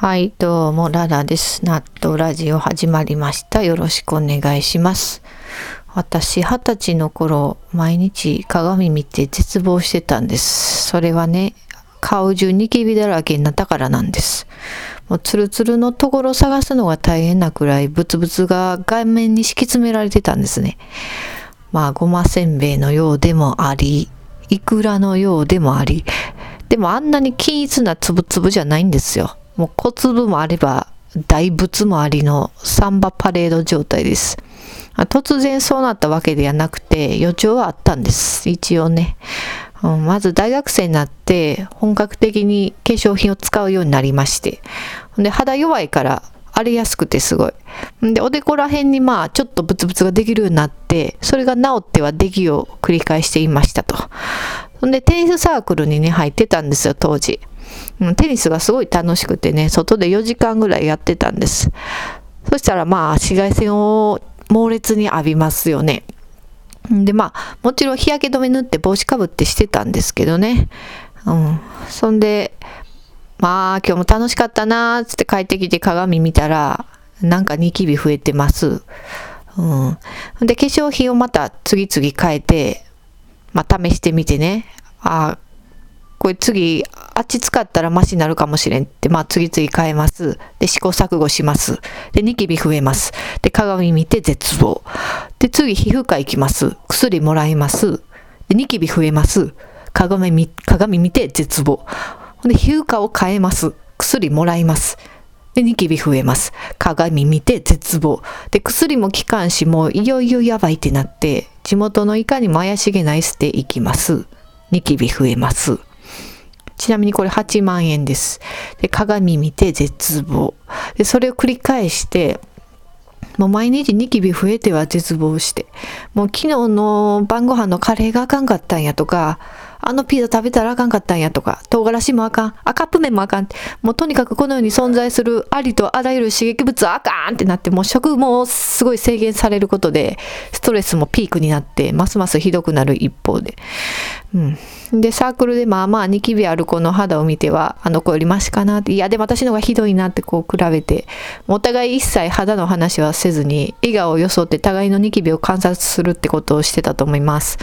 はい、どうも、ララです。納豆ラジオ始まりました。よろしくお願いします。私、二十歳の頃、毎日鏡見て絶望してたんです。それはね、顔中ニキビだらけになったからなんです。もうツルツルのところ探すのが大変なくらいブツブツが顔面に敷き詰められてたんですね。まあ、ごませんべいのようでもあり、いくらのようでもあり、でもあんなに均一なつぶつぶじゃないんですよ。もう小粒もあれば大仏もありのサンバパレード状態です。突然そうなったわけではなくて予兆はあったんです。一応ね。うん、まず大学生になって本格的に化粧品を使うようになりまして。で、肌弱いから荒れやすくてすごい。で、おでこら辺にまあちょっとブツブツができるようになって、それが治っては出来を繰り返していましたと。で、テニスサークルにね、入ってたんですよ、当時。テニスがすごい楽しくてね、外で4時間ぐらいやってたんです。そしたらまあ紫外線を猛烈に浴びますよね。でまあもちろん日焼け止め塗って帽子かぶってしてたんですけどね。うん。そんで、まあ今日も楽しかったなーつって帰ってきて鏡見たら、なんかニキビ増えてます。うん。で化粧品をまた次々変えて、まあ試してみてね。ああ、これ次、あっち使ったらマシになるかもしれんって、まあ次々変えます。で、試行錯誤します。で、ニキビ増えます。で、鏡見て絶望。で、次、皮膚科行きます。薬もらいます。で、ニキビ増えます。鏡見、鏡見て絶望。で、皮膚科を変えます。薬もらいます。で、ニキビ増えます。鏡見て絶望。で、薬も効かんし、もういよいよやばいってなって、地元のいかにも怪しげなエステ行きます。ニキビ増えます。ちなみにこれ8万円です。で、鏡見て絶望。で、それを繰り返して、もう毎日ニキビ増えては絶望して、もう昨日の晩ご飯のカレーがあかんかったんやとか、あのピザ食べたらあかんかったんやとか、唐辛子もあかん、あカップ麺もあかん。もうとにかくこの世に存在するありとあらゆる刺激物あかんってなって、もう食もすごい制限されることで、ストレスもピークになって、ますますひどくなる一方で。うん。で、サークルでまあまあニキビある子の肌を見ては、あの子よりマシかなって、いやでも私の方がひどいなってこう比べて、お互い一切肌の話はせずに、笑顔を装って互いのニキビを観察するってことをしてたと思います。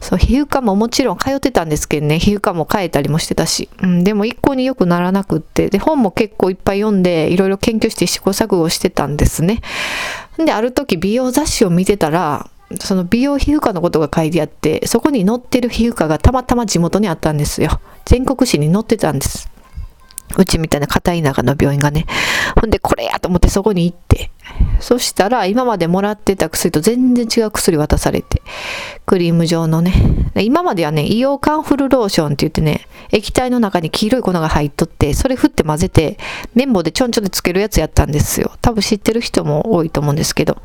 そう、皮膚科ももちろん通ってたんですけどね、皮膚科も変えたりもしてたし、うん、でも一向に良くならなくって、で、本も結構いっぱい読んで、いろいろ研究して試行錯誤してたんですね。で、ある時美容雑誌を見てたら、その美容皮膚科のことが書いてあって、そこに載ってる皮膚科がたまたま地元にあったんですよ。全国紙に載ってたんです。うちみたいな片田舎の病院がね。ほんで、これやと思ってそこに行って。そしたら、今までもらってた薬と全然違う薬渡されて。クリーム状のね。今まではね、イオカンフルローションって言ってね、液体の中に黄色い粉が入っとって、それ振って混ぜて、綿棒でちょんちょんでつけるやつやったんですよ。多分知ってる人も多いと思うんですけど。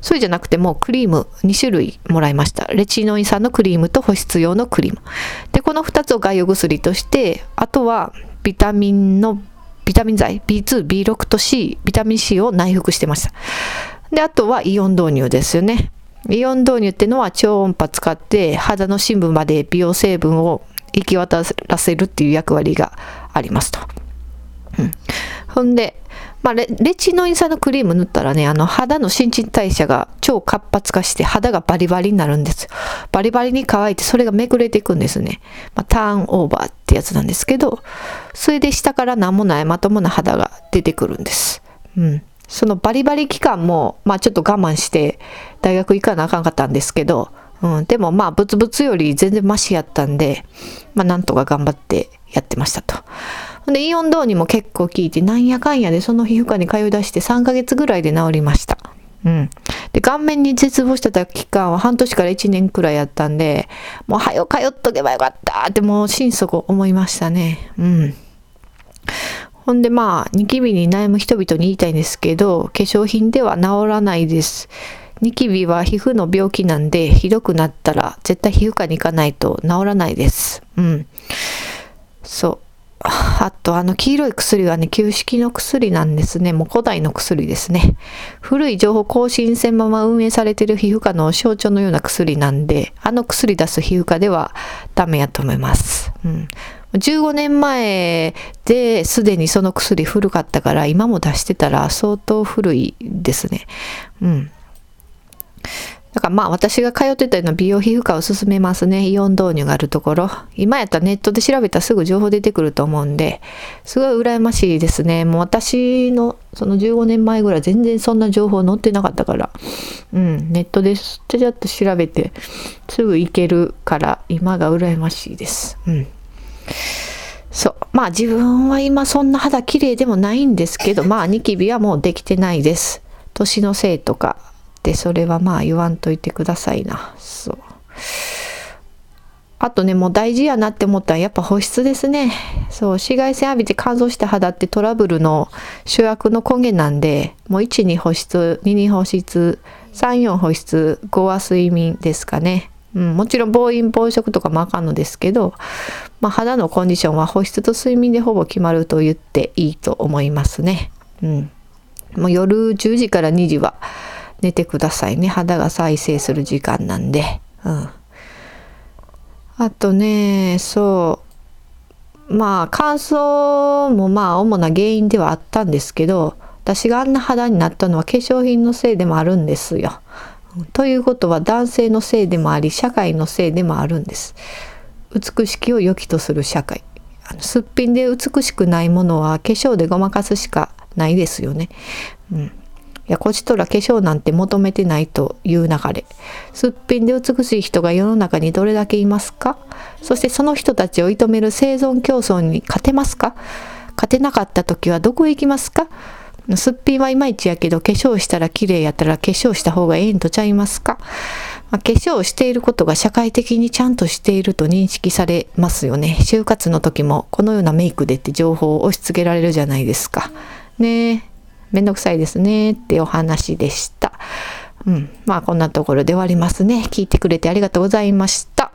それじゃなくてもうクリーム2種類もらいました。レチノイン酸のクリームと保湿用のクリーム。で、この2つを外用薬として、あとはビタミンのビタミン剤 B2、B6 と C、ビタミン C を内服してました。で、あとはイオン導入ですよね。イオン導入っていうのは超音波使って肌の深部まで美容成分を行き渡らせるっていう役割がありますと。うん、ほんで、まあレ、チノイン酸のクリーム塗ったらね、あの肌の新陳代謝が超活発化して肌がバリバリになるんです。バリバリに乾いてそれがめくれていくんですね。まあ、ターンオーバーってやつなんですけど、それで下から何もないまともな肌が出てくるんです。うん。そのバリバリ期間も、まあちょっと我慢して大学行かなあかんかったんですけど、うん、でもまあブツブツより全然マシやったんで、まあなんとか頑張ってやってましたと。で、イオン導入も結構効いて、なんやかんやでその皮膚科に通い出して3ヶ月ぐらいで治りました。うん。で、顔面に絶望してた期間は半年から1年くらいやったんで、もうはよ通っとけばよかったってもう心底思いましたね。うん。ほんでまあ、ニキビに悩む人々に言いたいんですけど、化粧品では治らないです。ニキビは皮膚の病気なんで、ひどくなったら絶対皮膚科に行かないと治らないです。うん。そう。あと、あの、黄色い薬はね、旧式の薬なんですね。もう古代の薬ですね。古い情報更新せんまま運営されている皮膚科の象徴のような薬なんで、あの薬出す皮膚科ではダメやと思います。うん。15年前ですでにその薬古かったから今も出してたら相当古いですね。うん。だからまあ私が通ってたような美容皮膚科を勧めますね。イオン導入があるところ。今やったらネットで調べたらすぐ情報出てくると思うんで、すごい羨ましいですね。もう私のその15年前ぐらい全然そんな情報載ってなかったから、うん、ネットでちゃちゃっと調べてすぐ行けるから今が羨ましいです。うん。そう。まあ自分は今そんな肌綺麗でもないんですけど、まあニキビはもうできてないです。年のせいとかってそれはまあ言わんといてくださいな。そう。あとね、もう大事やなって思ったらやっぱ保湿ですね。そう、紫外線浴びて乾燥した肌ってトラブルの主役の根源なんで、もう1に保湿、2に保湿、3、4保湿、5は睡眠ですかね。うん、もちろん暴飲暴食とかもあかんのですけど、まあ、肌のコンディションは保湿と睡眠でほぼ決まると言っていいと思いますね。うん。もう夜10時から2時は寝てくださいね。肌が再生する時間なんで。うん。あとね、そう。まあ乾燥もまあ主な原因ではあったんですけど、私があんな肌になったのは化粧品のせいでもあるんですよ。ということは男性のせいでもあり、社会のせいでもあるんです。美しきを良きとする社会。あのすっぴんで美しくないものは化粧でごまかすしかないですよね。うん。やこちとら化粧なんて求めてないという流れ。すっぴんで美しい人が世の中にどれだけいますか？そしてその人たちを射止める生存競争に勝てますか？勝てなかった時はどこへ行きますか？すっぴんはいまいちやけど化粧したら綺麗やったら化粧した方がええんとちゃいますか、まあ、化粧していることが社会的にちゃんとしていると認識されますよね。就活の時もこのようなメイクでって情報を押し付けられるじゃないですか。ねえ。めんどくさいですねってお話でした。うん。まあこんなところで終わりますね。聞いてくれてありがとうございました。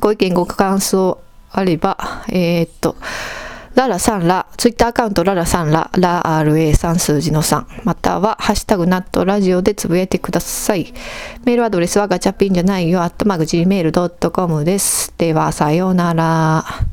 ご意見ご感想あれば、えー、っと、ララさんら、ツイッターアカウントララさんら、ラ RA3 数字の3、または、ハッシュタグナットラジオでつぶやいてください。メールアドレスはガチャピンじゃないよ、アットマグ Gmail.com です。では、さようなら。